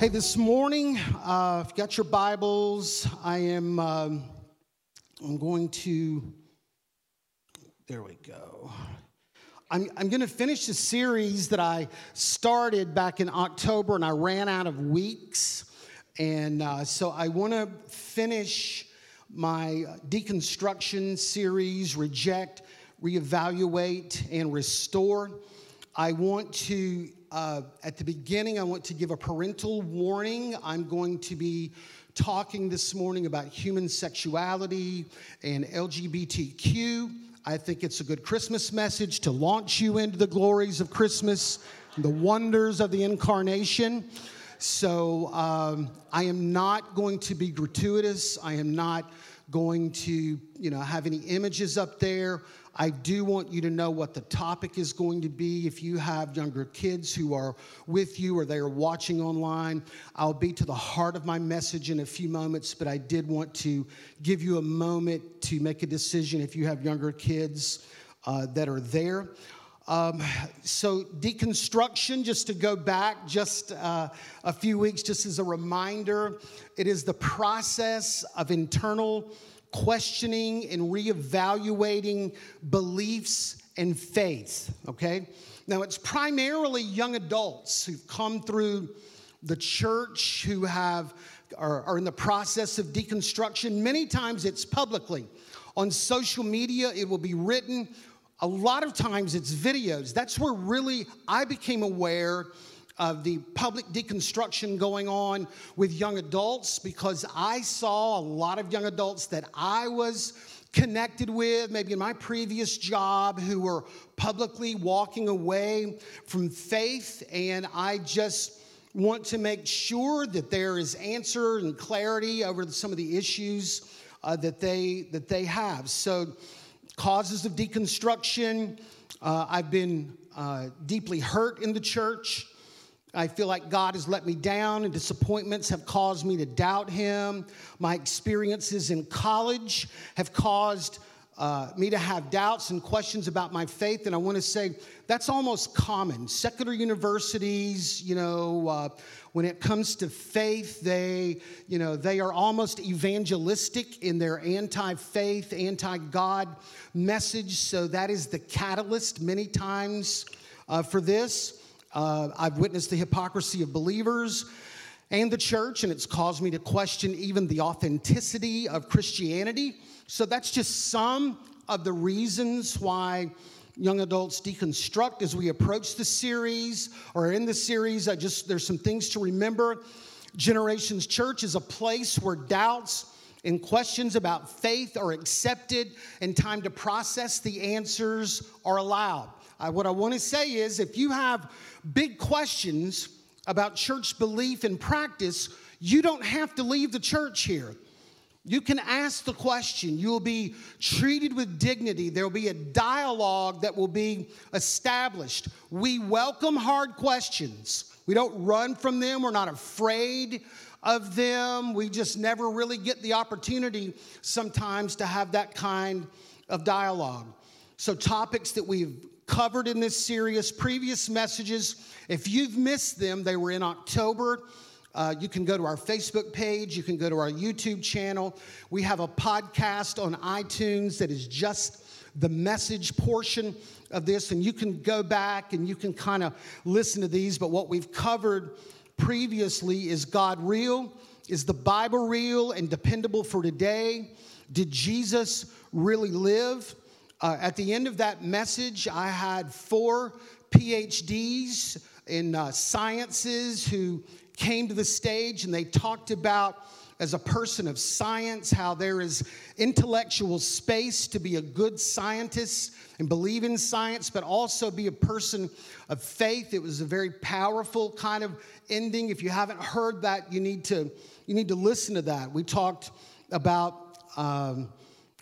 Hey, this morning, uh, if you got your Bibles, I am um, I'm going to. There we go. I'm, I'm going to finish the series that I started back in October, and I ran out of weeks, and uh, so I want to finish my deconstruction series: reject, reevaluate, and restore. I want to uh, at the beginning, I want to give a parental warning. I'm going to be talking this morning about human sexuality and LGBTQ. I think it's a good Christmas message to launch you into the glories of Christmas, the wonders of the incarnation. So um, I am not going to be gratuitous. I am not going to, you know, have any images up there. I do want you to know what the topic is going to be. If you have younger kids who are with you or they are watching online, I'll be to the heart of my message in a few moments, but I did want to give you a moment to make a decision if you have younger kids uh, that are there. Um, so, deconstruction, just to go back just uh, a few weeks, just as a reminder, it is the process of internal questioning and reevaluating beliefs and faith, okay? Now, it's primarily young adults who've come through the church who have are, are in the process of deconstruction. Many times it's publicly. On social media, it will be written. A lot of times it's videos. That's where really I became aware of the public deconstruction going on with young adults because I saw a lot of young adults that I was connected with, maybe in my previous job, who were publicly walking away from faith. And I just want to make sure that there is answer and clarity over some of the issues uh, that, they, that they have. So, causes of deconstruction. Uh, I've been uh, deeply hurt in the church. I feel like God has let me down, and disappointments have caused me to doubt Him. My experiences in college have caused uh, me to have doubts and questions about my faith. And I want to say that's almost common. Secular universities, you know, uh, when it comes to faith, they, you know, they are almost evangelistic in their anti-faith, anti-God message. So that is the catalyst many times uh, for this. Uh, I've witnessed the hypocrisy of believers and the church, and it's caused me to question even the authenticity of Christianity. So that's just some of the reasons why young adults deconstruct as we approach the series or in the series. I just there's some things to remember. Generations Church is a place where doubts and questions about faith are accepted and time to process the answers are allowed. Uh, what I want to say is if you have big questions about church belief and practice, you don't have to leave the church here. You can ask the question. You will be treated with dignity. There will be a dialogue that will be established. We welcome hard questions. We don't run from them. We're not afraid of them. We just never really get the opportunity sometimes to have that kind of dialogue. So, topics that we've covered in this series, previous messages. If you've missed them, they were in October. Uh, you can go to our Facebook page, you can go to our YouTube channel. We have a podcast on iTunes that is just the message portion of this, and you can go back and you can kind of listen to these. But what we've covered previously is God real? Is the Bible real and dependable for today? Did Jesus really live? Uh, at the end of that message, I had four PhDs in uh, sciences who came to the stage and they talked about, as a person of science, how there is intellectual space to be a good scientist and believe in science, but also be a person of faith. It was a very powerful kind of ending. If you haven't heard that, you need to, you need to listen to that. We talked about um,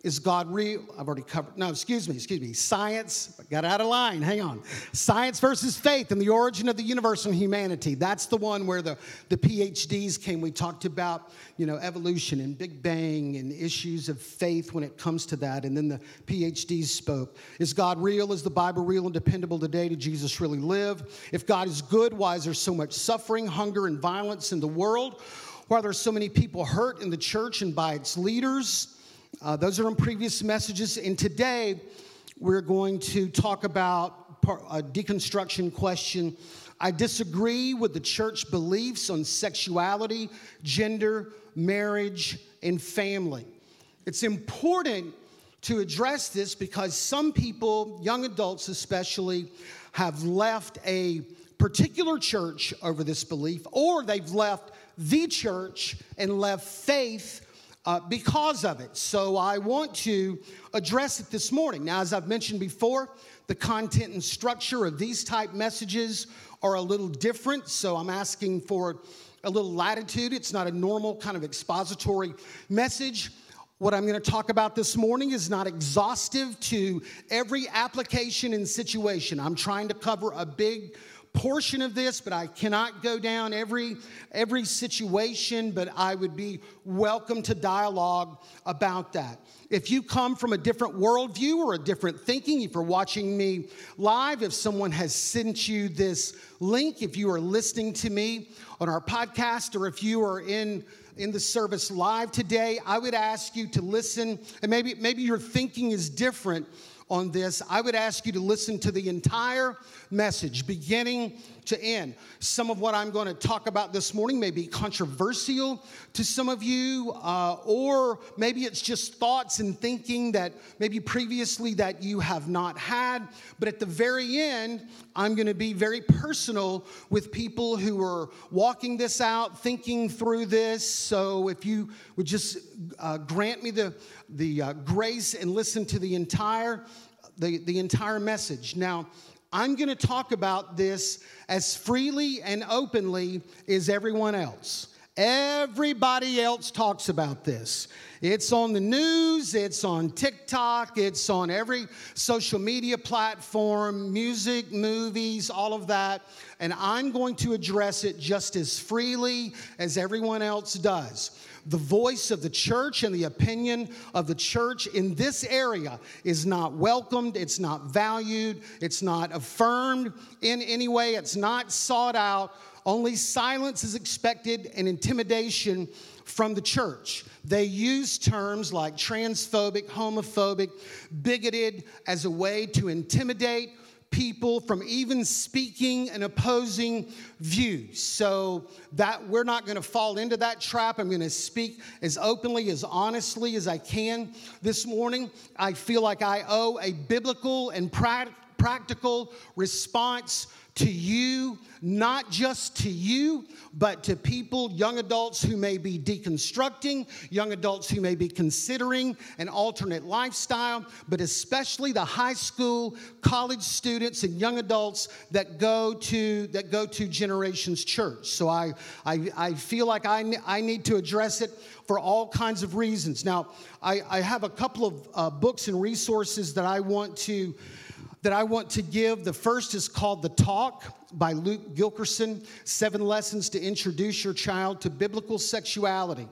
is God real? I've already covered. No, excuse me, excuse me. Science, got out of line. Hang on. Science versus faith and the origin of the universe and humanity. That's the one where the, the PhDs came. We talked about, you know, evolution and Big Bang and issues of faith when it comes to that. And then the PhDs spoke. Is God real? Is the Bible real and dependable today? Did Jesus really live? If God is good, why is there so much suffering, hunger, and violence in the world? Why are there so many people hurt in the church and by its leaders? Uh, those are in previous messages. And today, we're going to talk about a deconstruction question. I disagree with the church beliefs on sexuality, gender, marriage, and family. It's important to address this because some people, young adults especially, have left a particular church over this belief, or they've left the church and left faith uh, because of it. So I want to address it this morning. Now, as I've mentioned before, the content and structure of these type messages are a little different. So I'm asking for a little latitude. It's not a normal kind of expository message. What I'm going to talk about this morning is not exhaustive to every application and situation. I'm trying to cover a big portion of this, but I cannot go down every, every situation, but I would be welcome to dialogue about that. If you come from a different worldview or a different thinking, if you're watching me live, if someone has sent you this link, if you are listening to me on our podcast, or if you are in in the service live today, I would ask you to listen, and maybe maybe your thinking is different on this, I would ask you to listen to the entire message, beginning to end. Some of what I'm going to talk about this morning may be controversial to some of you, uh, or maybe it's just thoughts and thinking that maybe previously that you have not had. But at the very end, I'm going to be very personal with people who are walking this out, thinking through this. So if you would just uh, grant me the the uh, grace and listen to the entire the, the entire message. Now, I'm going to talk about this as freely and openly as everyone else. Everybody else talks about this. It's on the news, it's on TikTok, it's on every social media platform, music, movies, all of that. And I'm going to address it just as freely as everyone else does the voice of the church and the opinion of the church in this area is not welcomed, it's not valued, it's not affirmed in any way, it's not sought out. Only silence is expected and intimidation from the church. They use terms like transphobic, homophobic, bigoted as a way to intimidate people from even speaking and opposing views. So that we're not going to fall into that trap. I'm going to speak as openly, as honestly as I can this morning. I feel like I owe a biblical and practical response to you, not just to you, but to people, young adults who may be deconstructing, young adults who may be considering an alternate lifestyle, but especially the high school, college students, and young adults that go to that go to Generations Church. So I I, I feel like I, I need to address it for all kinds of reasons. Now I, I have a couple of uh, books and resources that I want to that I want to give. The first is called The Talk by Luke Gilkerson Seven Lessons to Introduce Your Child to Biblical Sexuality.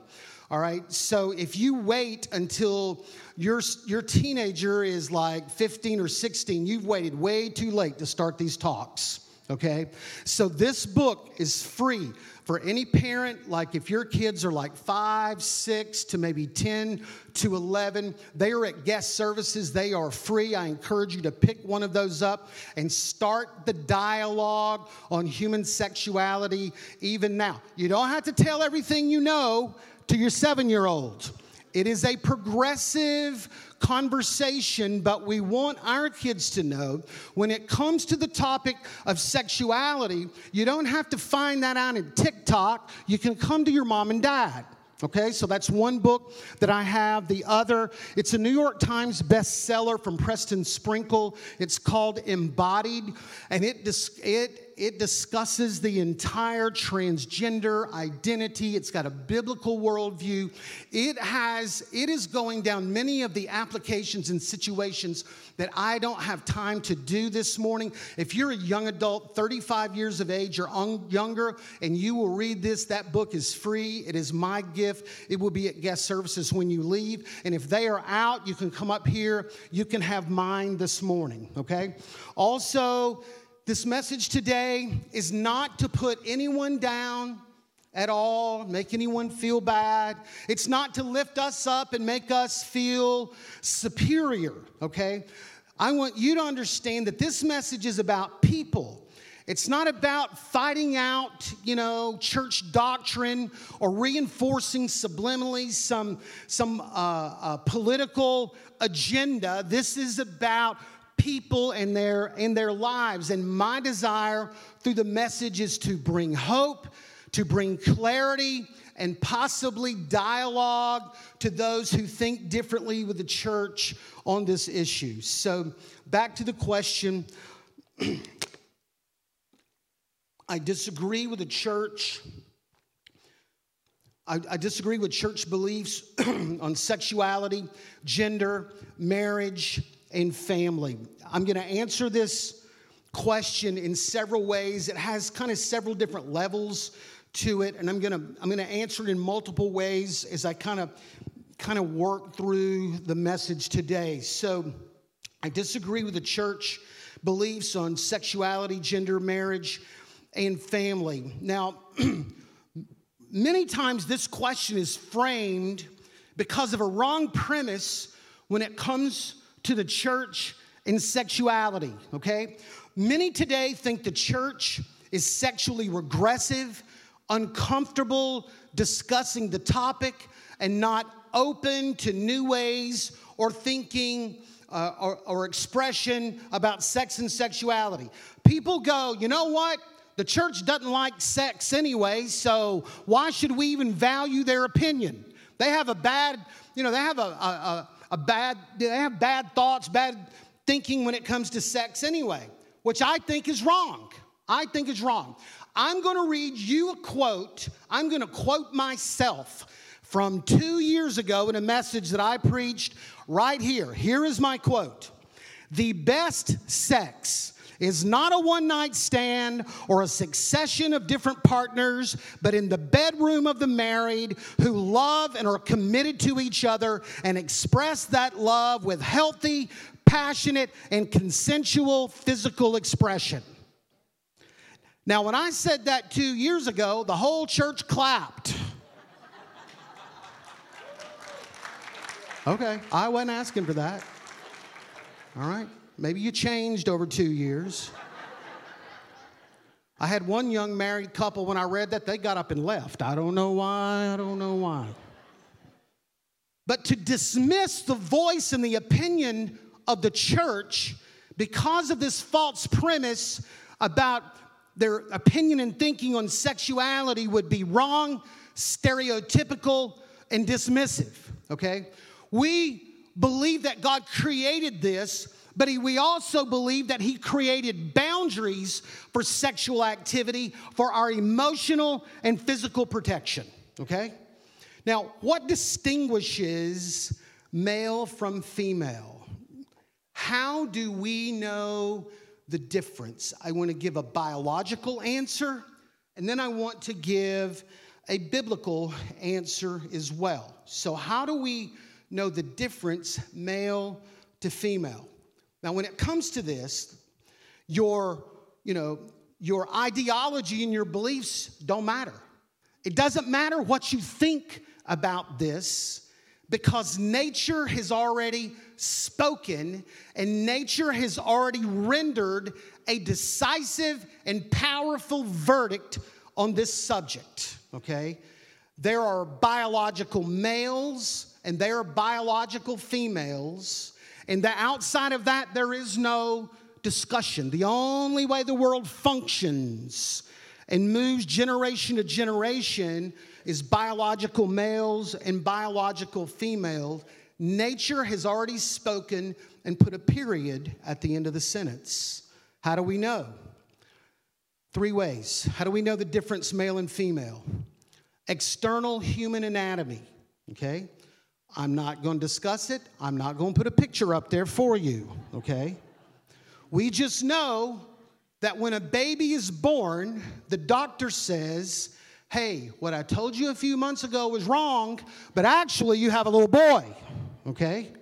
All right, so if you wait until your, your teenager is like 15 or 16, you've waited way too late to start these talks. Okay, so this book is free for any parent, like if your kids are like five, six to maybe 10 to 11, they are at guest services. They are free. I encourage you to pick one of those up and start the dialogue on human sexuality even now. You don't have to tell everything you know to your seven year old. It is a progressive conversation, but we want our kids to know when it comes to the topic of sexuality, you don't have to find that out in TikTok. You can come to your mom and dad. Okay, so that's one book that I have. The other, it's a New York Times bestseller from Preston Sprinkle. It's called Embodied, and it, it it discusses the entire transgender identity. It's got a biblical worldview. It has, it is going down many of the applications and situations that I don't have time to do this morning. If you're a young adult, 35 years of age or un- younger, and you will read this, that book is free. It is my gift. It will be at guest services when you leave. And if they are out, you can come up here. You can have mine this morning, okay? Also, this message today is not to put anyone down at all, make anyone feel bad. It's not to lift us up and make us feel superior, okay? I want you to understand that this message is about people. It's not about fighting out, you know, church doctrine or reinforcing subliminally some, some uh, uh, political agenda. This is about people and their in their lives. And my desire through the message is to bring hope to bring clarity and possibly dialogue to those who think differently with the church on this issue. So back to the question. I disagree with the church. I, I disagree with church beliefs on sexuality gender marriage and family. I'm going to answer this question in several ways. It has kind of several different levels to it, and I'm going to I'm going to answer it in multiple ways as I kind of kind of work through the message today. So, I disagree with the church beliefs on sexuality, gender, marriage, and family. Now, many times this question is framed because of a wrong premise when it comes to the church in sexuality, okay? Many today think the church is sexually regressive, uncomfortable discussing the topic, and not open to new ways or thinking uh, or, or expression about sex and sexuality. People go, you know what? The church doesn't like sex anyway, so why should we even value their opinion? They have a bad, you know, they have a, a, a bad, they have bad thoughts, bad thinking when it comes to sex anyway, which I think is wrong. I think is wrong. I'm going to read you a quote. I'm going to quote myself from two years ago in a message that I preached right here. Here is my quote The best sex is not a one night stand or a succession of different partners, but in the bedroom of the married who love and are committed to each other and express that love with healthy, passionate, and consensual physical expression. Now, when I said that two years ago, the whole church clapped. Okay, I wasn't asking for that. All right. Maybe you changed over two years. I had one young married couple, when I read that, they got up and left. I don't know why, I don't know why. But to dismiss the voice and the opinion of the church because of this false premise about their opinion and thinking on sexuality would be wrong, stereotypical, and dismissive, okay? We believe that God created this but he, we also believe that he created boundaries for sexual activity for our emotional and physical protection, okay? Now, what distinguishes male from female? How do we know the difference? I want to give a biological answer, and then I want to give a biblical answer as well. So, how do we know the difference, male to female? Now, when it comes to this, your, you know, your ideology and your beliefs don't matter. It doesn't matter what you think about this because nature has already spoken and nature has already rendered a decisive and powerful verdict on this subject, okay? There are biological males and there are biological females and that outside of that, there is no discussion. The only way the world functions and moves generation to generation is biological males and biological females. Nature has already spoken and put a period at the end of the sentence. How do we know? Three ways. How do we know the difference, male and female? External human anatomy, okay? I'm not going to discuss it. I'm not going to put a picture up there for you, okay? We just know that when a baby is born, the doctor says, hey, what I told you a few months ago was wrong, but actually you have a little boy, okay?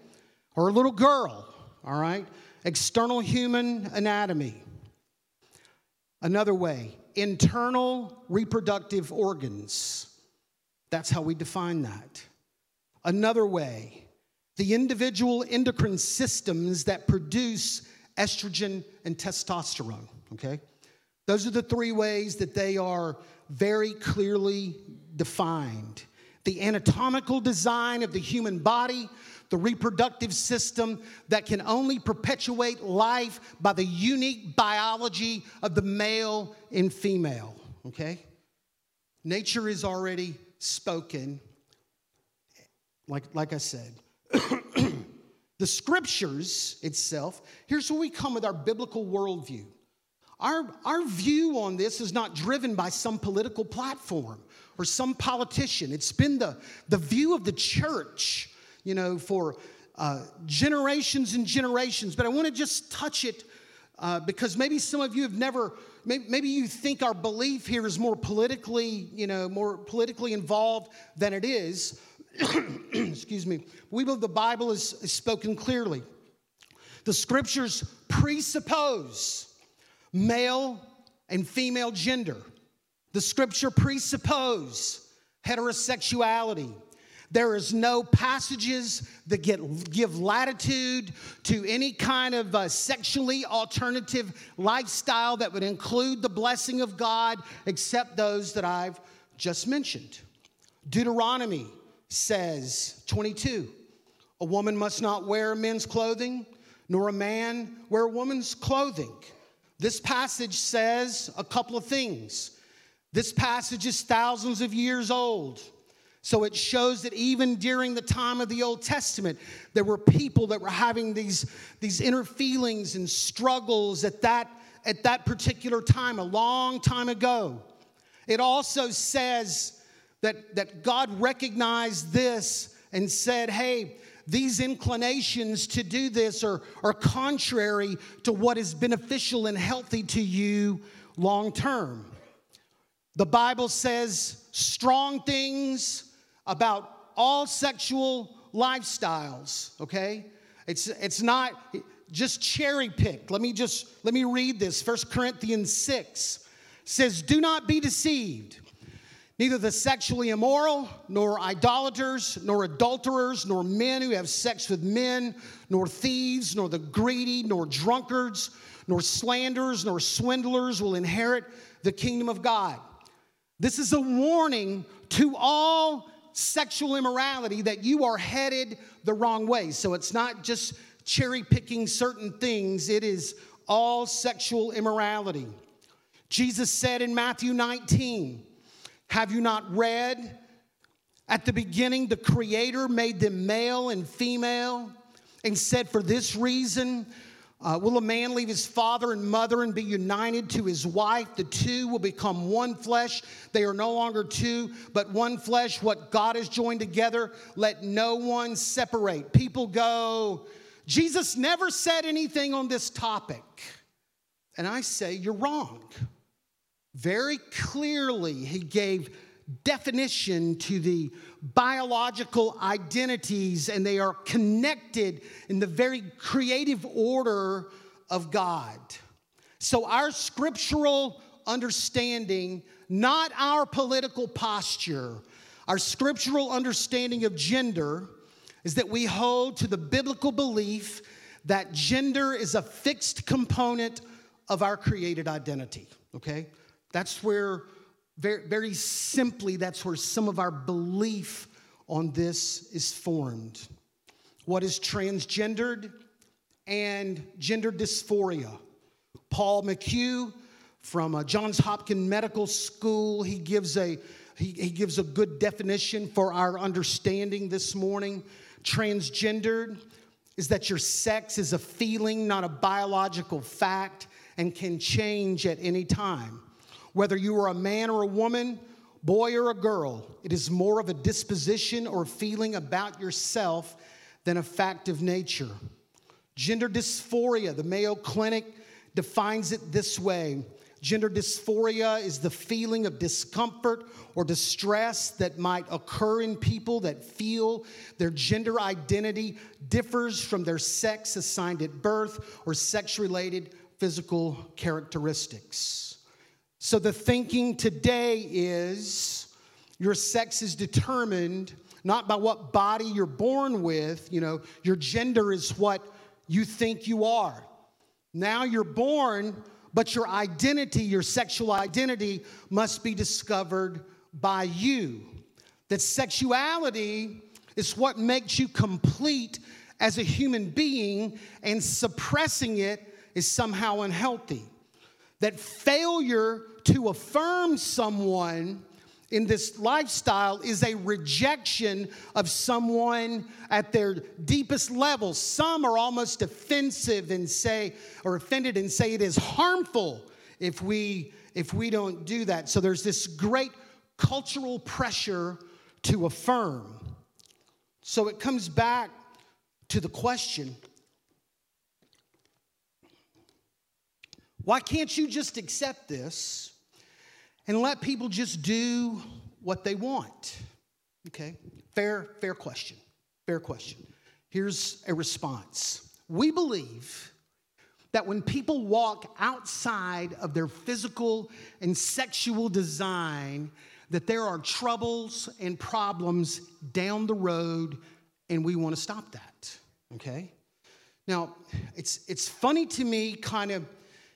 Or a little girl, all right? External human anatomy. Another way, internal reproductive organs. That's how we define that. Another way, the individual endocrine systems that produce estrogen and testosterone, okay? Those are the three ways that they are very clearly defined. The anatomical design of the human body, the reproductive system that can only perpetuate life by the unique biology of the male and female, okay? Nature is already spoken, like, like I said. the scriptures itself, here's where we come with our biblical worldview. Our, our view on this is not driven by some political platform or some politician. It's been the, the view of the church you know, for uh, generations and generations. But I want to just touch it uh, because maybe some of you have never, maybe, maybe, you think our belief here is more politically, you know, more politically involved than it is. Excuse me. We believe the Bible is, is spoken clearly. The scriptures presuppose male and female gender. The scripture presuppose heterosexuality. There is no passages that get, give latitude to any kind of uh, sexually alternative lifestyle that would include the blessing of God, except those that I've just mentioned. Deuteronomy says, 22, a woman must not wear men's clothing, nor a man wear a woman's clothing. This passage says a couple of things. This passage is thousands of years old. So it shows that even during the time of the Old Testament, there were people that were having these, these inner feelings and struggles at that, at that particular time, a long time ago. It also says that, that God recognized this and said, hey, these inclinations to do this are, are contrary to what is beneficial and healthy to you long term. The Bible says strong things about all sexual lifestyles, okay? It's, it's not just cherry picked. Let me just, let me read this. First Corinthians 6 says, Do not be deceived. Neither the sexually immoral, nor idolaters, nor adulterers, nor men who have sex with men, nor thieves, nor the greedy, nor drunkards, nor slanderers, nor swindlers will inherit the kingdom of God. This is a warning to all sexual immorality that you are headed the wrong way. So it's not just cherry picking certain things, it is all sexual immorality. Jesus said in Matthew 19, Have you not read? At the beginning, the Creator made them male and female and said, For this reason, uh, will a man leave his father and mother and be united to his wife? The two will become one flesh. They are no longer two, but one flesh. What God has joined together, let no one separate. People go, Jesus never said anything on this topic. And I say, You're wrong. Very clearly, he gave definition to the biological identities, and they are connected in the very creative order of God. So, our scriptural understanding, not our political posture, our scriptural understanding of gender is that we hold to the biblical belief that gender is a fixed component of our created identity, okay? That's where very, very simply, that's where some of our belief on this is formed. What is transgendered and gender dysphoria? Paul McHugh from uh, Johns Hopkins Medical School, he gives a he, he gives a good definition for our understanding this morning. Transgendered is that your sex is a feeling, not a biological fact, and can change at any time. Whether you are a man or a woman, boy or a girl, it is more of a disposition or feeling about yourself than a fact of nature. Gender dysphoria, the Mayo Clinic defines it this way Gender dysphoria is the feeling of discomfort or distress that might occur in people that feel their gender identity differs from their sex assigned at birth or sex related physical characteristics. So the thinking today is your sex is determined not by what body you're born with, you know, your gender is what you think you are. Now you're born but your identity, your sexual identity, must be discovered by you. That sexuality is what makes you complete as a human being, and suppressing it is somehow unhealthy. That failure to affirm someone in this lifestyle is a rejection of someone at their deepest level. Some are almost offensive and say, or offended and say it is harmful if we if we don't do that. So there's this great cultural pressure to affirm. So it comes back to the question why can't you just accept this and let people just do what they want? Okay, fair, fair question. Fair question. Here's a response. We believe that when people walk outside of their physical and sexual design, that there are troubles and problems down the road, and we want to stop that. Okay? Now, it's, it's funny to me, kind of,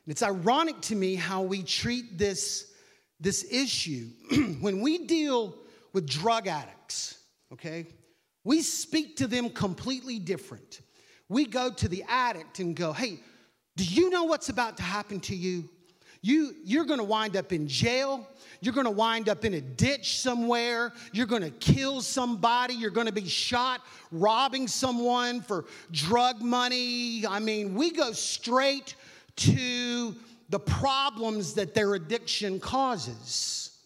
it's ironic to me how we treat this this issue, when we deal with drug addicts, okay, we speak to them completely different. We go to the addict and go, hey, do you know what's about to happen to you? You, you're gonna wind up in jail. You're gonna wind up in a ditch somewhere. You're gonna kill somebody. You're gonna be shot robbing someone for drug money. I mean, we go straight to the problems that their addiction causes.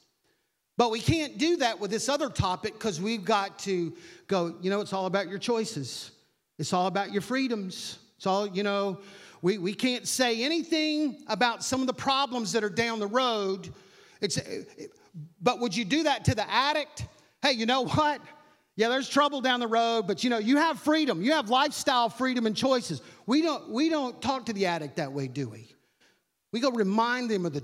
But we can't do that with this other topic because we've got to go, you know, it's all about your choices. It's all about your freedoms. It's all, you know, we, we can't say anything about some of the problems that are down the road. It's, but would you do that to the addict? Hey, you know what? Yeah, there's trouble down the road, but you know, you have freedom. You have lifestyle freedom and choices. We don't, we don't talk to the addict that way, do we? We go remind them of the,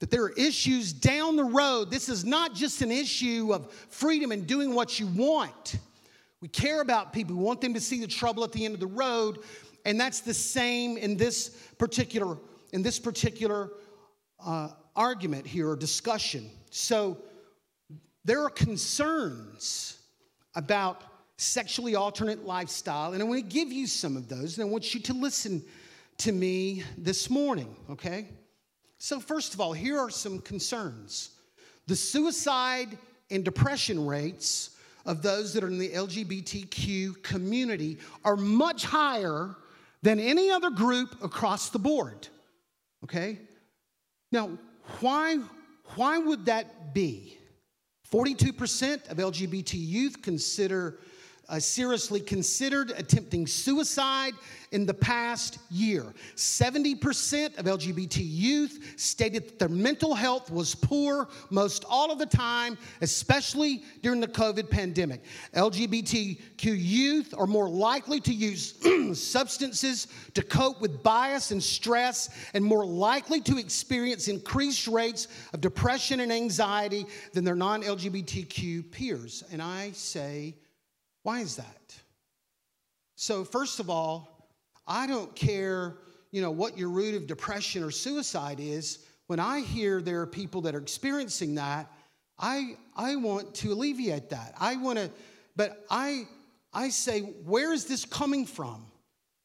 that there are issues down the road. This is not just an issue of freedom and doing what you want. We care about people. We want them to see the trouble at the end of the road. And that's the same in this particular, in this particular uh, argument here or discussion. So there are concerns about sexually alternate lifestyle. And I want to give you some of those, and I want you to listen to me this morning, okay? So, first of all, here are some concerns. The suicide and depression rates of those that are in the LGBTQ community are much higher than any other group across the board. Okay? Now, why, why would that be? 42% of LGBT youth consider uh, seriously considered attempting suicide in the past year. 70% of LGBT youth stated that their mental health was poor most all of the time, especially during the COVID pandemic. LGBTQ youth are more likely to use substances to cope with bias and stress and more likely to experience increased rates of depression and anxiety than their non LGBTQ peers. And I say, why is that? So, first of all, I don't care, you know, what your root of depression or suicide is. When I hear there are people that are experiencing that, I, I want to alleviate that. I want to, but I, I say, where is this coming from?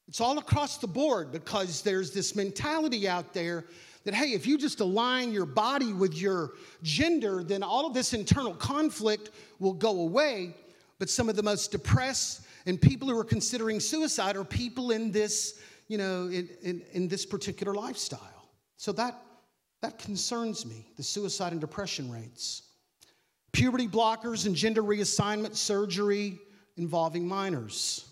It's all across the board because there's this mentality out there that, hey, if you just align your body with your gender, then all of this internal conflict will go away. But some of the most depressed and people who are considering suicide are people in this, you know, in, in, in this particular lifestyle. So that, That concerns me, the suicide and depression rates. Puberty blockers and gender reassignment surgery involving minors.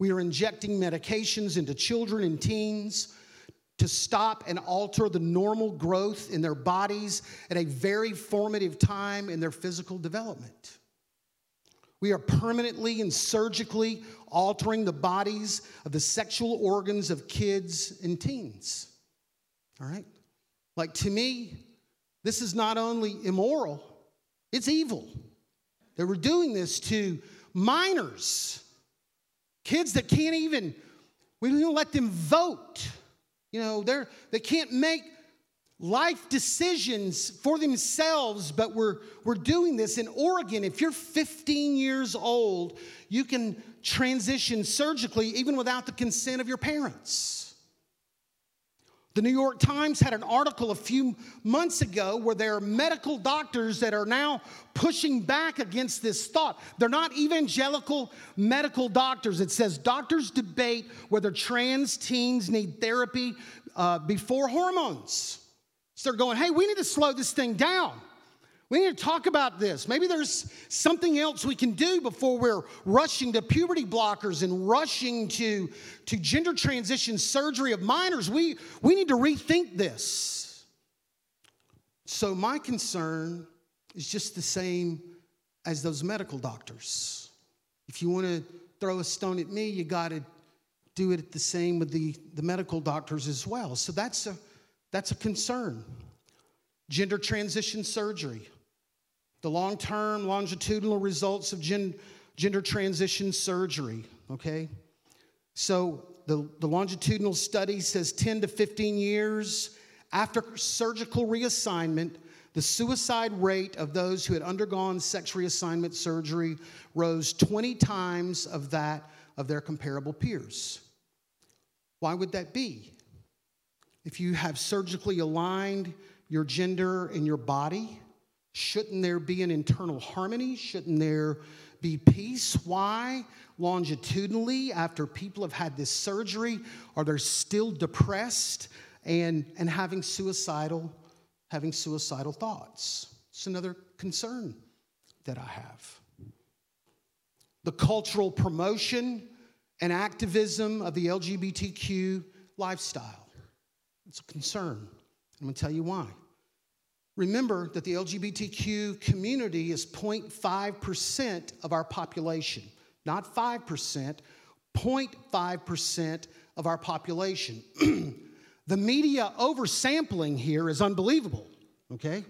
We are injecting medications into children and teens to stop and alter the normal growth in their bodies at a very formative time in their physical development. We are permanently and surgically altering the bodies of the sexual organs of kids and teens. All right? Like to me, this is not only immoral, it's evil. They were doing this to minors, kids that can't even, we don't let them vote. You know, they're, they can't make life decisions for themselves, but we're, we're doing this in Oregon. If you're 15 years old, you can transition surgically even without the consent of your parents. The New York Times had an article a few months ago where there are medical doctors that are now pushing back against this thought. They're not evangelical medical doctors. It says doctors debate whether trans teens need therapy uh, before hormones. They're going, hey, we need to slow this thing down. We need to talk about this. Maybe there's something else we can do before we're rushing to puberty blockers and rushing to, to gender transition surgery of minors. We, we need to rethink this. So, my concern is just the same as those medical doctors. If you want to throw a stone at me, you got to do it the same with the, the medical doctors as well. So, that's a, that's a concern. Gender transition surgery the long term longitudinal results of gen, gender transition surgery, okay? So the, the longitudinal study says 10 to 15 years after surgical reassignment, the suicide rate of those who had undergone sex reassignment surgery rose 20 times of that of their comparable peers. Why would that be? If you have surgically aligned your gender and your body, Shouldn't there be an internal harmony? Shouldn't there be peace? Why? Longitudinally, after people have had this surgery, are they still depressed and, and having suicidal, having suicidal thoughts? It's another concern that I have. The cultural promotion and activism of the LGBTQ lifestyle. It's a concern. I'm going to tell you why. Remember that the LGBTQ community is 0.5% of our population, not 5%, 0.5% of our population. the media oversampling here is unbelievable, okay?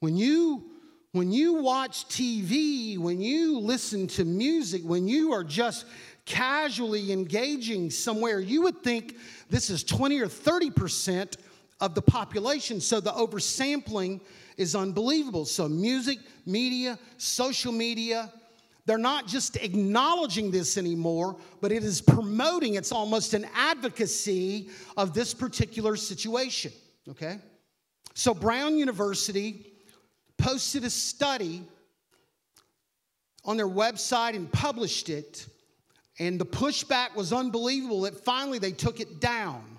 When you when you watch TV, when you listen to music, when you are just casually engaging somewhere, you would think this is 20 or 30 percent of the population. So the oversampling is unbelievable. So, music, media, social media, they're not just acknowledging this anymore, but it is promoting, it's almost an advocacy of this particular situation. Okay? So, Brown University posted a study on their website and published it, and the pushback was unbelievable that finally they took it down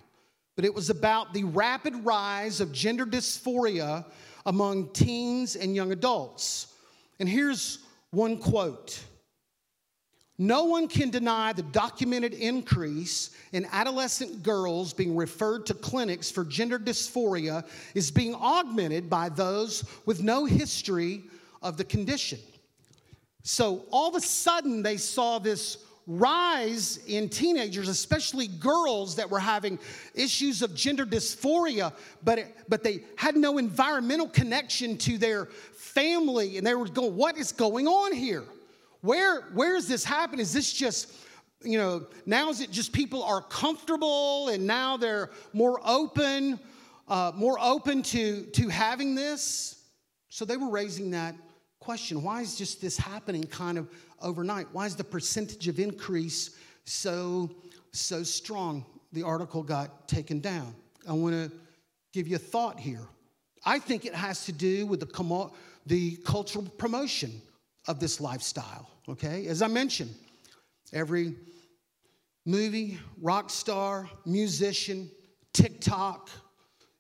but it was about the rapid rise of gender dysphoria among teens and young adults. And here's one quote No one can deny the documented increase in adolescent girls being referred to clinics for gender dysphoria is being augmented by those with no history of the condition. So all of a sudden, they saw this rise in teenagers, especially girls that were having issues of gender dysphoria, but, it, but they had no environmental connection to their family. And they were going, What is going on here? Where, where is this happening? Is this just, you know, now is it just people are comfortable and now they're more open, uh, more open to, to having this? So they were raising that question why is just this happening kind of overnight. Why is the percentage of increase so so strong? The article got taken down. I want to give you a thought here. I think it has to do with the, the cultural promotion of this lifestyle okay? As i mentioned every movie rock star musician tiktok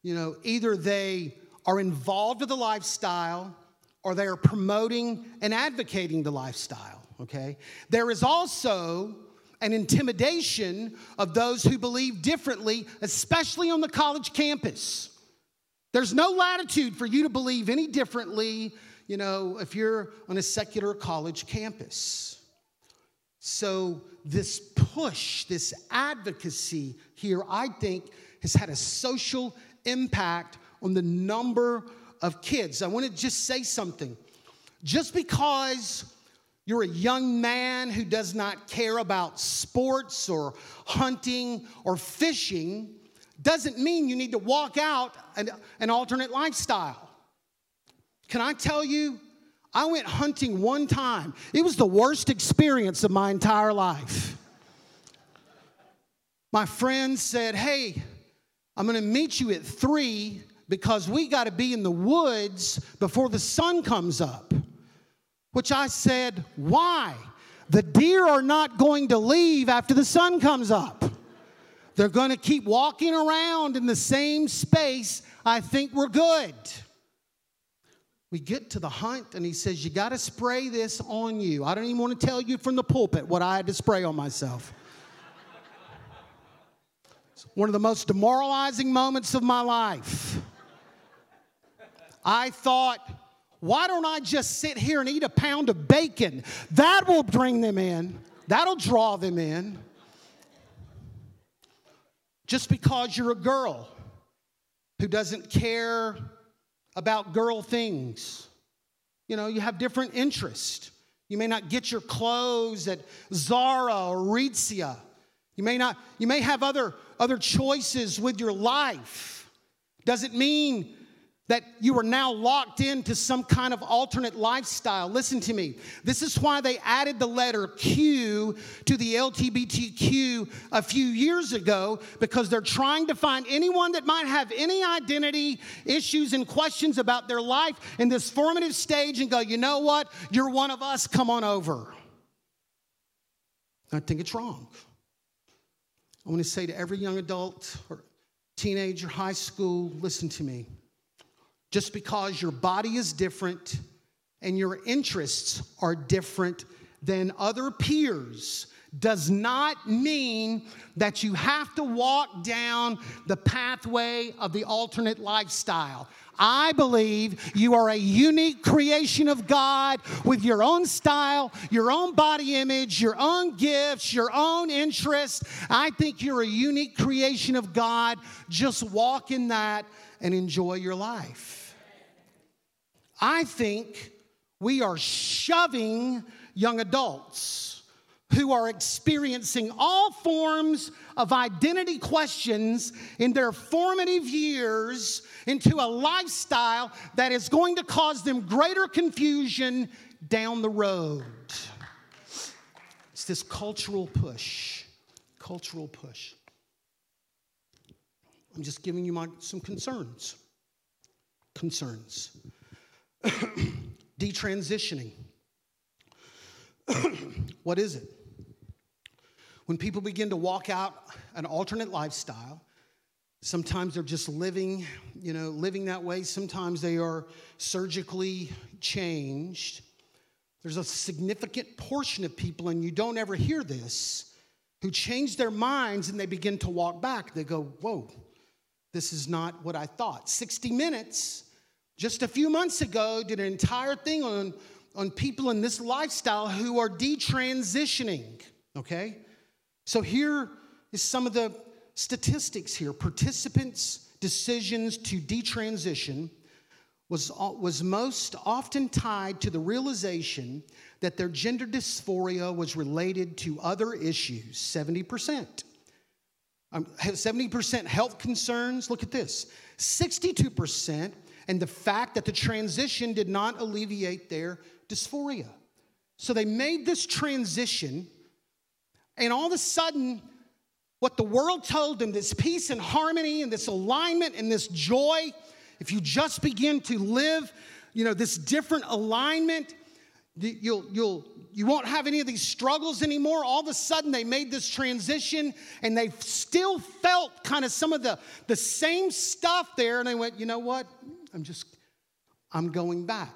you know, either they are involved with the lifestyle or they are promoting and advocating the lifestyle, okay? There is also an intimidation of those who believe differently, especially on the college campus. There's no latitude for you to believe any differently, you know, if you're on a secular college campus. So, this push, this advocacy here, I think, has had a social impact on the number of kids. I want to just say something. Just because you're a young man who does not care about sports or hunting or fishing, doesn't mean you need to walk out an, an alternate lifestyle. Can I tell you? I went hunting one time. It was the worst experience of my entire life. My friend said, Hey, I'm gonna meet you at three because we got to be in the woods before the sun comes up. Which I said, Why? The deer are not going to leave after the sun comes up. They're going to keep walking around in the same space. I think we're good. We get to the hunt, and he says, You got to spray this on you. I don't even want to tell you from the pulpit what I had to spray on myself. It's one of the most demoralizing moments of my life. I thought, why don't I just sit here and eat a pound of bacon? That will bring them in, that'll draw them in. Just because you're a girl who doesn't care about girl things, you know, you have different interests. You may not get your clothes at Zara or Aritzia. You may not, you may have other, other choices with your life. Doesn't mean that you are now locked into some kind of alternate lifestyle. Listen to me. This is why they added the letter Q to the LGBTQ a few years ago, because they're trying to find anyone that might have any identity issues and questions about their life in this formative stage and go, you know what? You're one of us, come on over. I think it's wrong. I want to say to every young adult or teenager, high school, listen to me. Just because your body is different and your interests are different than other peers does not mean that you have to walk down the pathway of the alternate lifestyle. I believe you are a unique creation of God with your own style, your own body image, your own gifts, your own interests. I think you're a unique creation of God. Just walk in that and enjoy your life. I think we are shoving young adults who are experiencing all forms of identity questions in their formative years into a lifestyle that is going to cause them greater confusion down the road. It's this cultural push. Cultural push. I'm just giving you my, some concerns. Concerns. Detransitioning. what is it? When people begin to walk out an alternate lifestyle, sometimes they're just living, you know, living that way. Sometimes they are surgically changed. There's a significant portion of people, and you don't ever hear this, who change their minds and they begin to walk back. They go, Whoa, this is not what I thought. 60 minutes just a few months ago, did an entire thing on, on people in this lifestyle who are detransitioning, okay? So here is some of the statistics here. Participants' decisions to detransition was, was most often tied to the realization that their gender dysphoria was related to other issues, 70%. Um, 70% health concerns, look at this. 62% and the fact that the transition did not alleviate their dysphoria. So they made this transition, and all of a sudden, what the world told them this peace and harmony and this alignment and this joy if you just begin to live you know this different alignment You'll, you'll, you won't have any of these struggles anymore. All of a sudden, they made this transition and they still felt kind of some of the, the same stuff there. And they went, you know what? I'm just, I'm going back.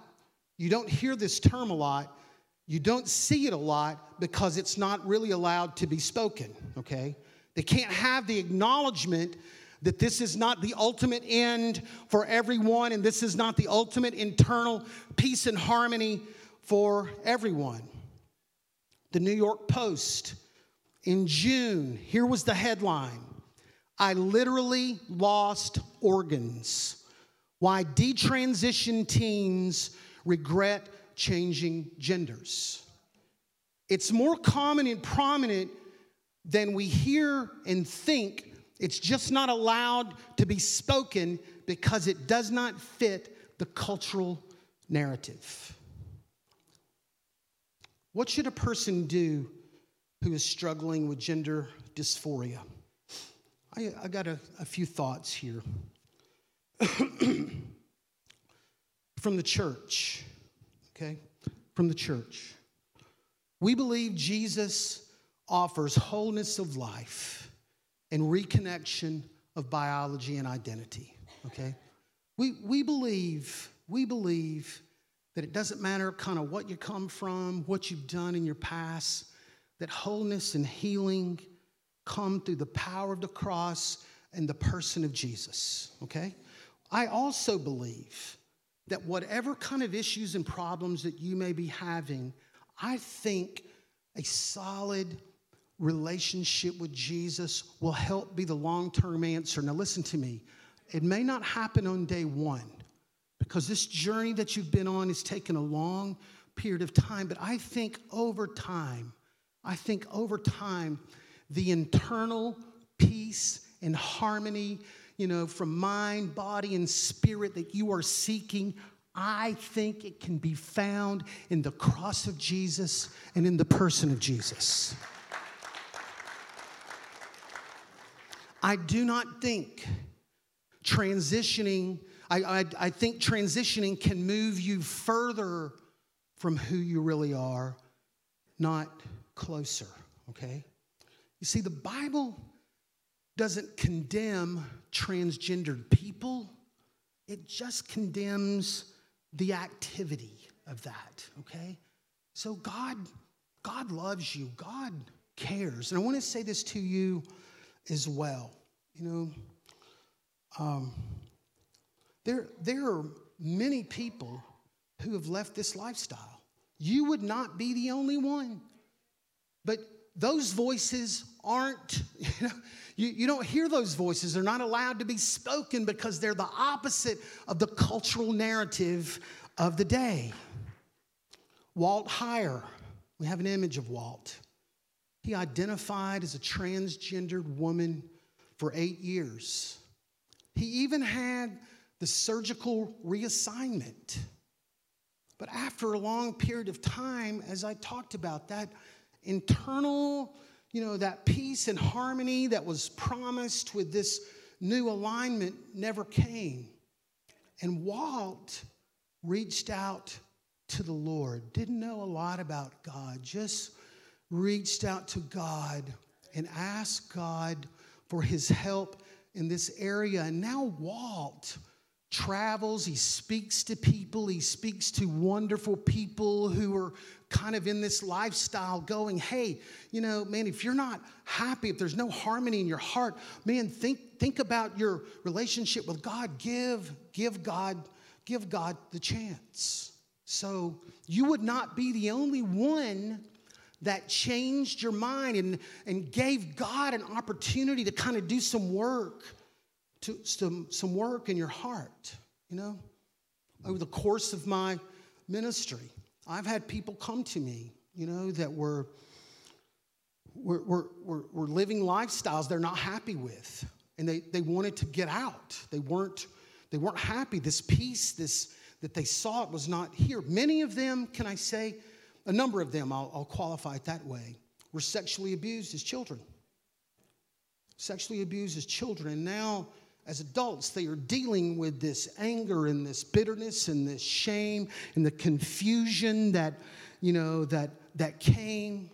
You don't hear this term a lot. You don't see it a lot because it's not really allowed to be spoken, okay? They can't have the acknowledgement that this is not the ultimate end for everyone and this is not the ultimate internal peace and harmony for everyone. The New York Post in June, here was the headline I literally lost organs. Why detransition teens regret changing genders. It's more common and prominent than we hear and think. It's just not allowed to be spoken because it does not fit the cultural narrative. What should a person do who is struggling with gender dysphoria? I, I got a, a few thoughts here. From the church, okay? From the church. We believe Jesus offers wholeness of life and reconnection of biology and identity, okay? We, we believe, we believe that it doesn't matter kind of what you come from, what you've done in your past, that wholeness and healing come through the power of the cross and the person of Jesus, okay? I also believe that whatever kind of issues and problems that you may be having, I think a solid relationship with Jesus will help be the long term answer. Now, listen to me. It may not happen on day one, because this journey that you've been on has taken a long period of time. But I think over time, I think over time, the internal peace and harmony, you know, from mind, body, and spirit that you are seeking, I think it can be found in the cross of Jesus and in the person of Jesus. I do not think transitioning I, I, I think transitioning can move you further from who you really are, not closer, okay? You see, the Bible doesn't condemn transgendered people, it just condemns the activity of that, okay? So God, God loves you, God cares. And I want to say this to you as well. You know, um, there, there are many people who have left this lifestyle. You would not be the only one. But those voices aren't, you know, you, you don't hear those voices. They're not allowed to be spoken because they're the opposite of the cultural narrative of the day. Walt Heyer, we have an image of Walt. He identified as a transgendered woman for eight years. He even had the surgical reassignment. But after a long period of time, as I talked about, that internal, you know, that peace and harmony that was promised with this new alignment never came. And Walt reached out to the Lord, didn't know a lot about God, just reached out to God and asked God for his help in this area. And now Walt travels, he speaks to people, he speaks to wonderful people who are kind of in this lifestyle going, hey, you know, man, if you're not happy, if there's no harmony in your heart, man, think think about your relationship with God. Give give God give God the chance. So you would not be the only one that changed your mind and, and gave God an opportunity to kind of do some work to some, some work in your heart, you know? Over the course of my ministry, I've had people come to me, you know, that were, were, were, were, were living lifestyles they're not happy with. And they, they wanted to get out. They weren't, they weren't happy. This peace, this that they sought was not here. Many of them, can I say, a number of them, I'll, I'll qualify it that way, were sexually abused as children. Sexually abused as children. And now as adults, they are dealing with this anger and this bitterness and this shame and the confusion that, you know, that, that came,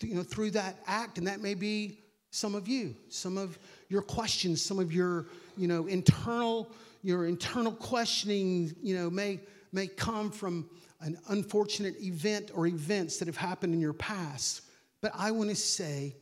you know, through that act. And that may be some of you, some of your questions, some of your, you know, internal, your internal questioning, you know, may, may come from an unfortunate event or events that have happened in your past. But I want to say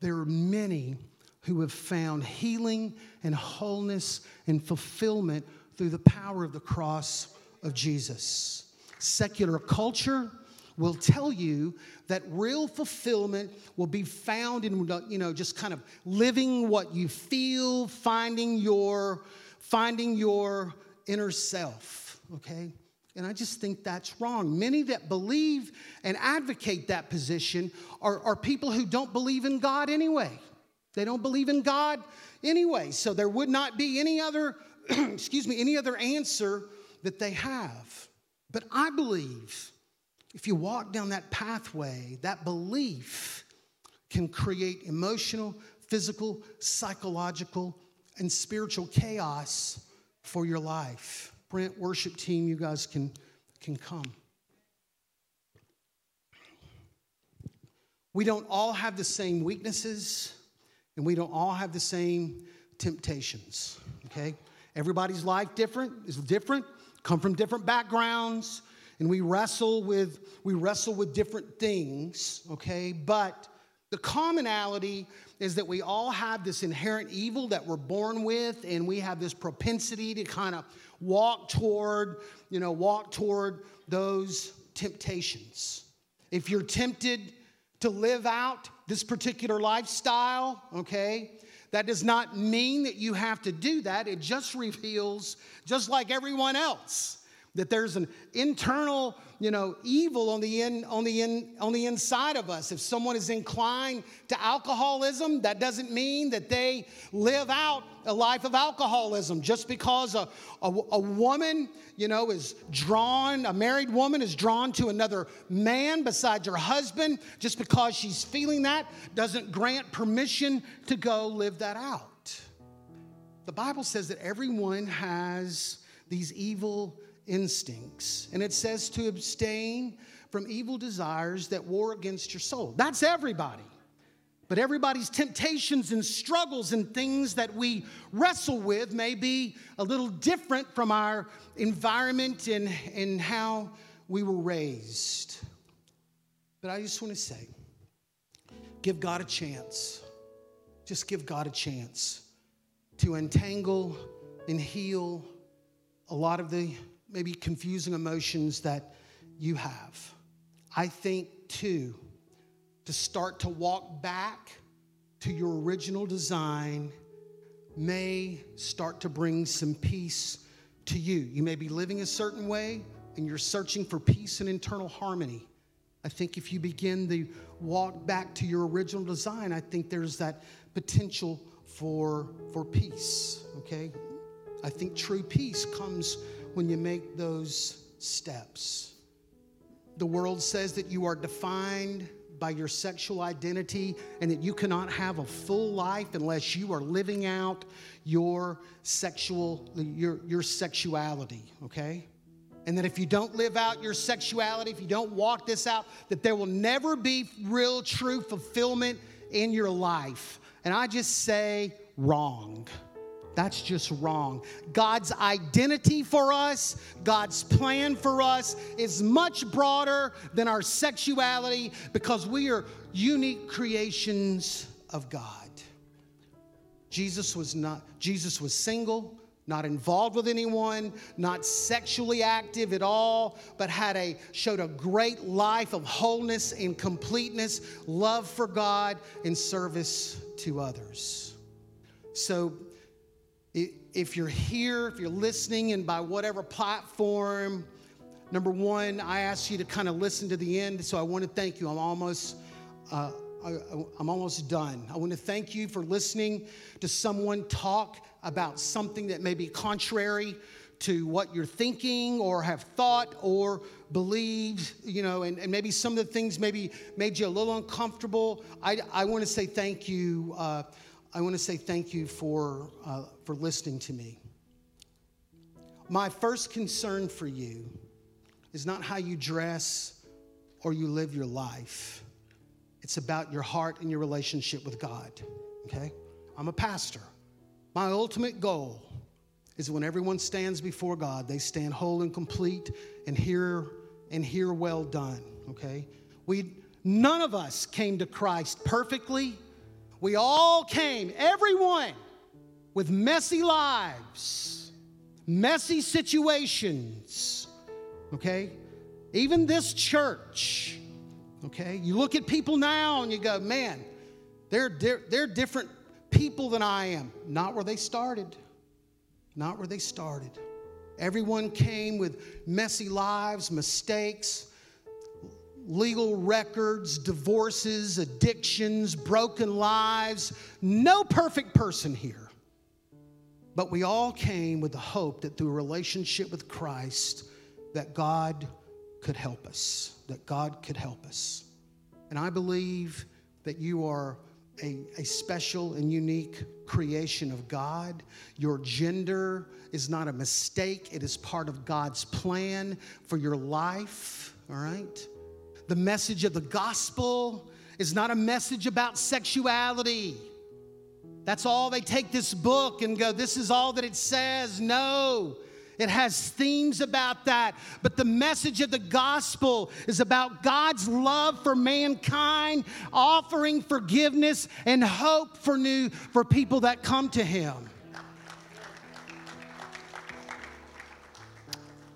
there are many who have found healing and wholeness and fulfillment through the power of the cross of Jesus. Secular culture will tell you that real fulfillment will be found in you know just kind of living what you feel finding your finding your inner self okay and I just think that's wrong. Many that believe and advocate that position are, are people who don't believe in God anyway. They don't believe in God anyway. So there would not be any other, excuse me, any other answer that they have. But I believe if you walk down that pathway, that belief can create emotional, physical, psychological, and spiritual chaos for your life. Brent, worship team, you guys can, can come. We don't all have the same weaknesses and we don't all have the same temptations, okay? Everybody's life different, is different, come from different backgrounds, and we wrestle with we wrestle with different things, okay? But the commonality is that we all have this inherent evil that we're born with, and we have this propensity to kind of walk toward, you know, walk toward those temptations. If you're tempted to live out this particular lifestyle, okay? That does not mean that you have to do that. It just reveals, just like everyone else, that there's an internal you know evil on the in on the in on the inside of us. If someone is inclined to alcoholism that doesn't mean that they live out a life of alcoholism. Just because a, a, a woman you know is drawn a married woman is drawn to another man besides her husband just because she's feeling that doesn't grant permission to go live that out. The bible says that everyone has these evil instincts. And it says to abstain from evil desires that war against your soul. That's everybody. But everybody's temptations and struggles and things that we wrestle with may be a little different from our environment and, and how we were raised. But I just want to say give God a chance. Just give God a chance to untangle and heal a lot of the maybe confusing emotions that you have. I think, too, to start to walk back to your original design may start to bring some peace to you. You may be living a certain way and you're searching for peace and internal harmony. I think if you begin to walk back to your original design, I think there's that potential for, for peace, okay? I think true peace comes when you make those steps. The world says that you are defined by your sexual identity and that you cannot have a full life unless you are living out your sexual your, your sexuality okay? And that if you don't live out your sexuality if you don't walk this out that there will never be real true fulfillment in your life. And i just say wrong that's just wrong. God's identity for us, God's plan for us is much broader than our sexuality because we are unique creations of God. Jesus was not Jesus was single, not involved with anyone, not sexually active at all, but had a showed a great life of wholeness and completeness, love for God and service to others. So if you're here, if you're listening, and by whatever platform, number one, I ask you to kind of listen to the end. So I want to thank you. I'm almost. Uh, I, am almost done. I want to thank you for listening to someone talk about something that may be contrary to what you're thinking or have thought or believed, you know, and, and maybe some of the things maybe made you a little uncomfortable. I, I want to say thank you. Uh, I want to say thank you for, uh, for listening to me. My first concern for you is not how you dress or you live your life, it's about your heart and your relationship with God. Okay? I'm a pastor. My ultimate goal is when everyone stands before God, they stand whole and complete and hear and hear well done. Okay? We none of us came to Christ perfectly. We all came, everyone, with messy lives, messy situations. Okay? Even this church. Okay? You look at people now and you go, man, they're, they're, they're different people than I am. Not where they started. Not where they started. Everyone came with messy lives, mistakes, legal records, divorces, addictions, broken lives. No perfect person here. But we all came with the hope that through a relationship with Christ that God could help us, that God could help us. And I believe that you are a, a special and unique creation of God. Your gender is not a mistake, it is part of God's plan for your life, all right? The message of the gospel is not a message about sexuality. That's all they take this book and go, this is all that it says. No, it has themes about that. But the message of the gospel is about God's love for mankind, offering forgiveness and hope for new for people that come to him.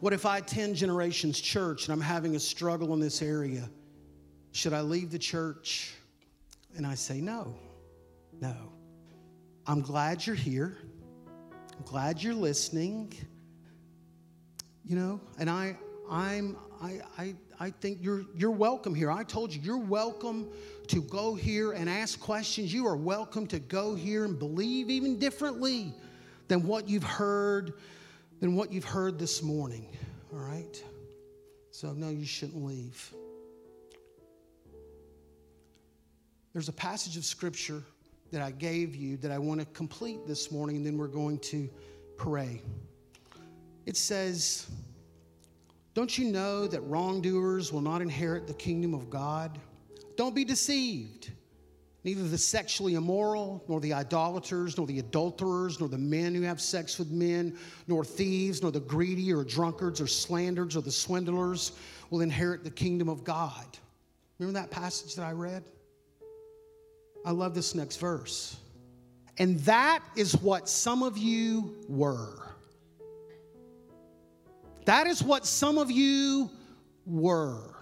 What if I attend Generations Church and I'm having a struggle in this area? Should I leave the church? And I say, no, no. I'm glad you're here. I'm glad you're listening you know and i i'm i i, I think you're you're welcome here i told you you're welcome to go here and ask questions you are welcome to go here and believe even differently than what you've heard than what you've heard this morning all right so no you shouldn't leave there's a passage of scripture that i gave you that i want to complete this morning and then we're going to pray it says, Don't you know that wrongdoers will not inherit the kingdom of God? Don't be deceived. Neither the sexually immoral, nor the idolaters, nor the adulterers, nor the men who have sex with men, nor thieves, nor the greedy, or drunkards, or slanderers, or the swindlers will inherit the kingdom of God. Remember that passage that I read? I love this next verse. And that is what some of you were. That is what some of you were.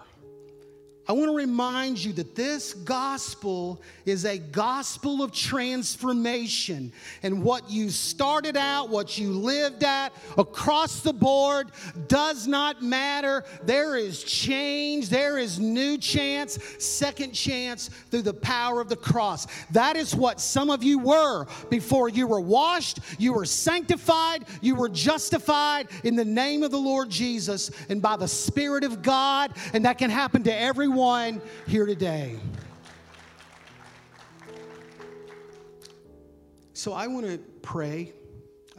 I want to remind you that this gospel is a gospel of transformation. And what you started out, what you lived at, across the board, does not matter. There is change, there is new chance, second chance through the power of the cross. That is what some of you were before you were washed, you were sanctified, you were justified in the name of the Lord Jesus and by the Spirit of God. And that can happen to everyone everyone here today. So I want to pray.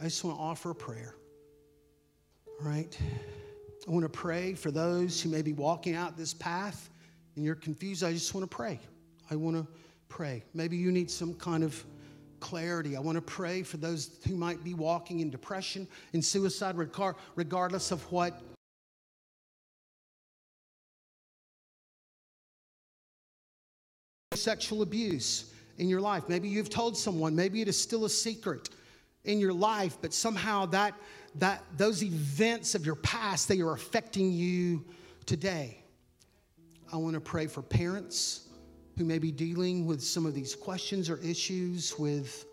I just want to offer a prayer. All right? I want to pray for those who may be walking out this path and you're confused. I just want to pray. I want to pray. Maybe you need some kind of clarity. I want to pray for those who might be walking in depression and suicide, regardless of what sexual abuse in your life. Maybe you've told someone, maybe it is still a secret in your life, but somehow that, that those events of your past, they are affecting you today. I want to pray for parents who may be dealing with some of these questions or issues with,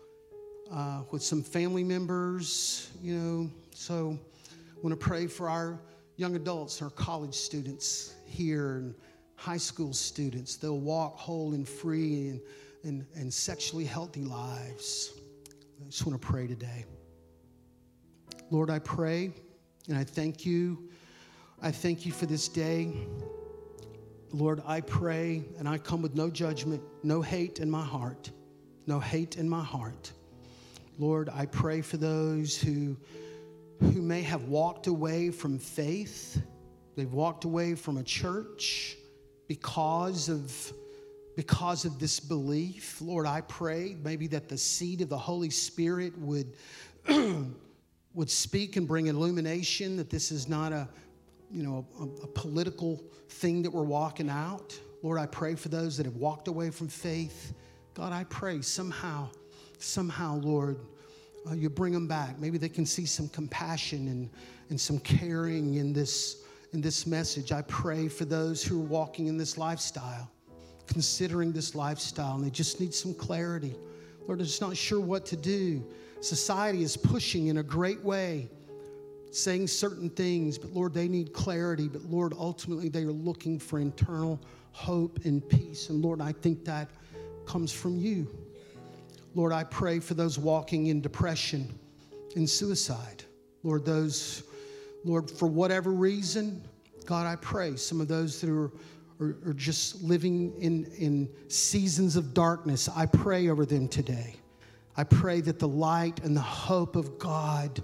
uh, with some family members, you know. So I want to pray for our young adults, our college students here high school students. They'll walk whole and free and, and, and sexually healthy lives. I just want to pray today. Lord, I pray and I thank you. I thank you for this day. Lord, I pray and I come with no judgment, no hate in my heart, no hate in my heart. Lord, I pray for those who, who may have walked away from faith. They've walked away from a church because of because of this belief. Lord, I pray maybe that the seed of the Holy Spirit would would speak and bring illumination that this is not a you know a, a political thing that we're walking out. Lord, I pray for those that have walked away from faith. God, I pray somehow, somehow, Lord, uh, you bring them back. Maybe they can see some compassion and, and some caring in this, in this message. I pray for those who are walking in this lifestyle, considering this lifestyle, and they just need some clarity. Lord, they're just not sure what to do. Society is pushing in a great way, saying certain things, but Lord, they need clarity. But Lord, ultimately, they are looking for internal hope and peace. And Lord, I think that comes from you. Lord, I pray for those walking in depression and suicide. Lord, those, Lord, for whatever reason, God, I pray some of those that are, are, are just living in, in seasons of darkness, I pray over them today. I pray that the light and the hope of God,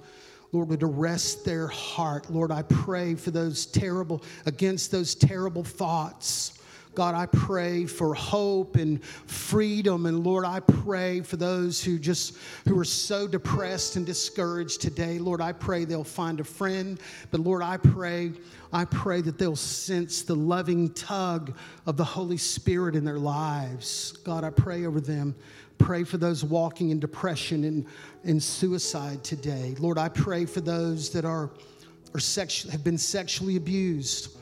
Lord, would arrest their heart. Lord, I pray for those terrible, against those terrible thoughts God, I pray for hope and freedom. And Lord, I pray for those who just who are so depressed and discouraged today. Lord, I pray they'll find a friend. But Lord, I pray, I pray that they'll sense the loving tug of the Holy Spirit in their lives. God, I pray over them. Pray for those walking in depression and, and suicide today. Lord, I pray for those that are, are sexu- have been sexually abused.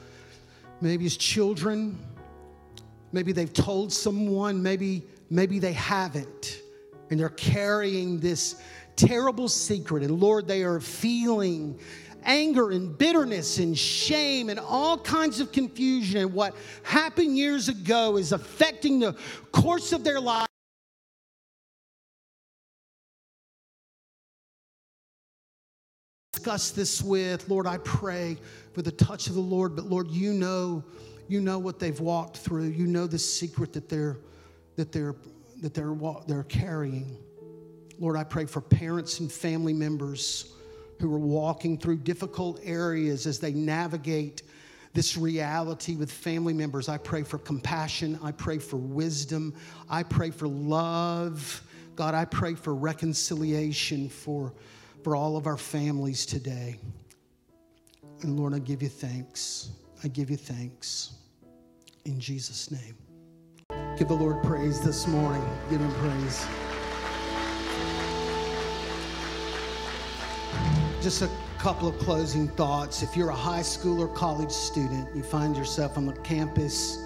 Maybe as children, Maybe they've told someone, maybe, maybe they haven't. And they're carrying this terrible secret. And Lord, they are feeling anger and bitterness and shame and all kinds of confusion. And what happened years ago is affecting the course of their life. Discuss this with, Lord, I pray for the touch of the Lord, but Lord, you know you know what they've walked through. You know the secret that they're that they're that they're they're carrying. Lord, I pray for parents and family members who are walking through difficult areas as they navigate this reality with family members. I pray for compassion. I pray for wisdom. I pray for love. God, I pray for reconciliation for, for all of our families today. And Lord, I give you thanks. I give you thanks in Jesus' name. Give the Lord praise this morning. Give him praise. Just a couple of closing thoughts. If you're a high school or college student, you find yourself on the campus,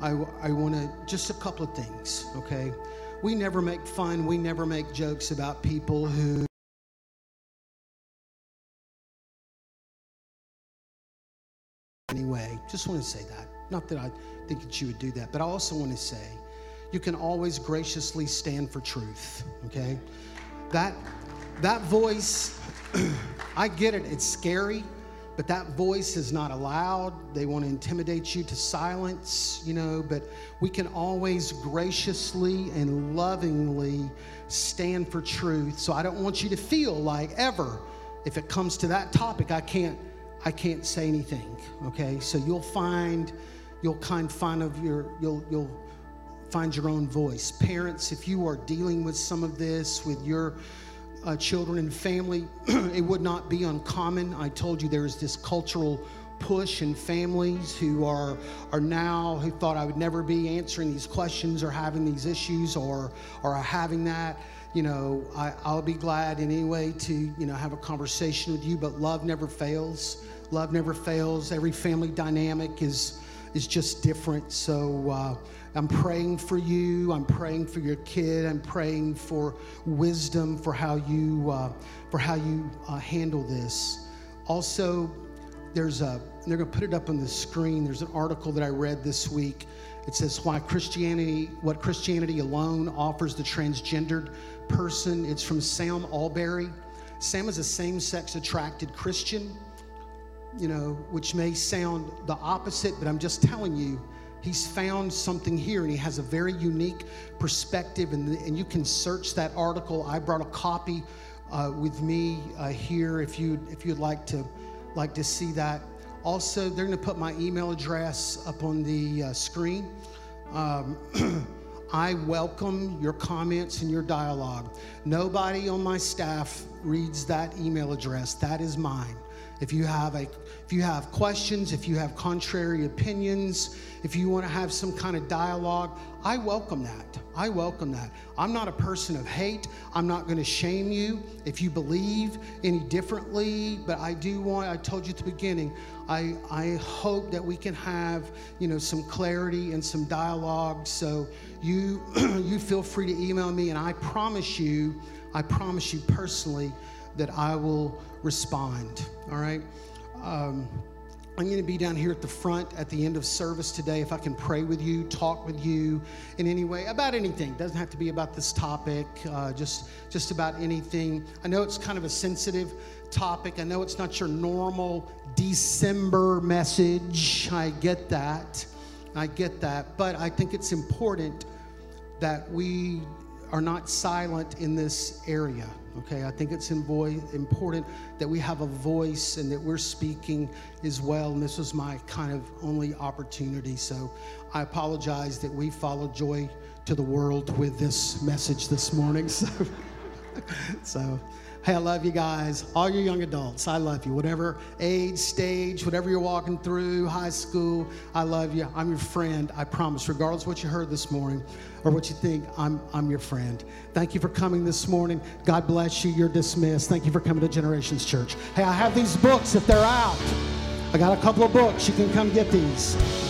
I, I want to just a couple of things, okay? We never make fun, we never make jokes about people who anyway. Just want to say that. Not that I think that you would do that, but I also want to say you can always graciously stand for truth, okay? That that voice I get it, it's scary, but that voice is not allowed. They want to intimidate you to silence, you know, but we can always graciously and lovingly stand for truth. So I don't want you to feel like ever if it comes to that topic I can't I can't say anything. Okay, so you'll find, you'll kind find of your, you'll you'll find your own voice. Parents, if you are dealing with some of this with your uh, children and family, it would not be uncommon. I told you there is this cultural push in families who are are now who thought I would never be answering these questions or having these issues or or having that you know, I, will be glad in any way to, you know, have a conversation with you, but love never fails. Love never fails. Every family dynamic is, is just different. So uh, I'm praying for you. I'm praying for your kid. I'm praying for wisdom for how you, uh, for how you uh, handle this. Also, there's a, they're going to put it up on the screen. There's an article that I read this week. It says why Christianity, what Christianity alone offers the transgendered person. It's from Sam Allberry. Sam is a same sex attracted Christian, you know, which may sound the opposite, but I'm just telling you, he's found something here and he has a very unique perspective and, and you can search that article i brought a copy uh, with me uh, here if you if you'd like to like to see that also they're going to put my email address up on the uh, screen um, I welcome your comments and your dialogue. Nobody on my staff reads that email address. That is mine. If you have a if you have questions, if you have contrary opinions, if you want to have some kind of dialogue, I welcome that. I welcome that. I'm not a person of hate. I'm not going to shame you if you believe any differently, but I do want I told you at the beginning, I I hope that we can have, you know, some clarity and some dialogue. So you you feel free to email me and I promise you, I promise you personally that I will respond. All right. Um, I'm going to be down here at the front at the end of service today. If I can pray with you, talk with you in any way about anything. it Doesn't have to be about this topic. Uh, just just about anything. I know it's kind of a sensitive topic. I know it's not your normal December message. I get that. I get that. But I think it's important that we are not silent in this area. Okay, I think it's important that we have a voice and that we're speaking as well. And this was my kind of only opportunity. So I apologize that we followed joy to the world with this message this morning. So, so hey, I love you guys, all you young adults. I love you, whatever age, stage, whatever you're walking through, high school. I love you. I'm your friend. I promise, regardless what you heard this morning or what you think, I'm, I'm your friend. Thank you for coming this morning. God bless you. You're dismissed. Thank you for coming to Generations Church. Hey, I have these books if they're out. I got a couple of books. You can come get these.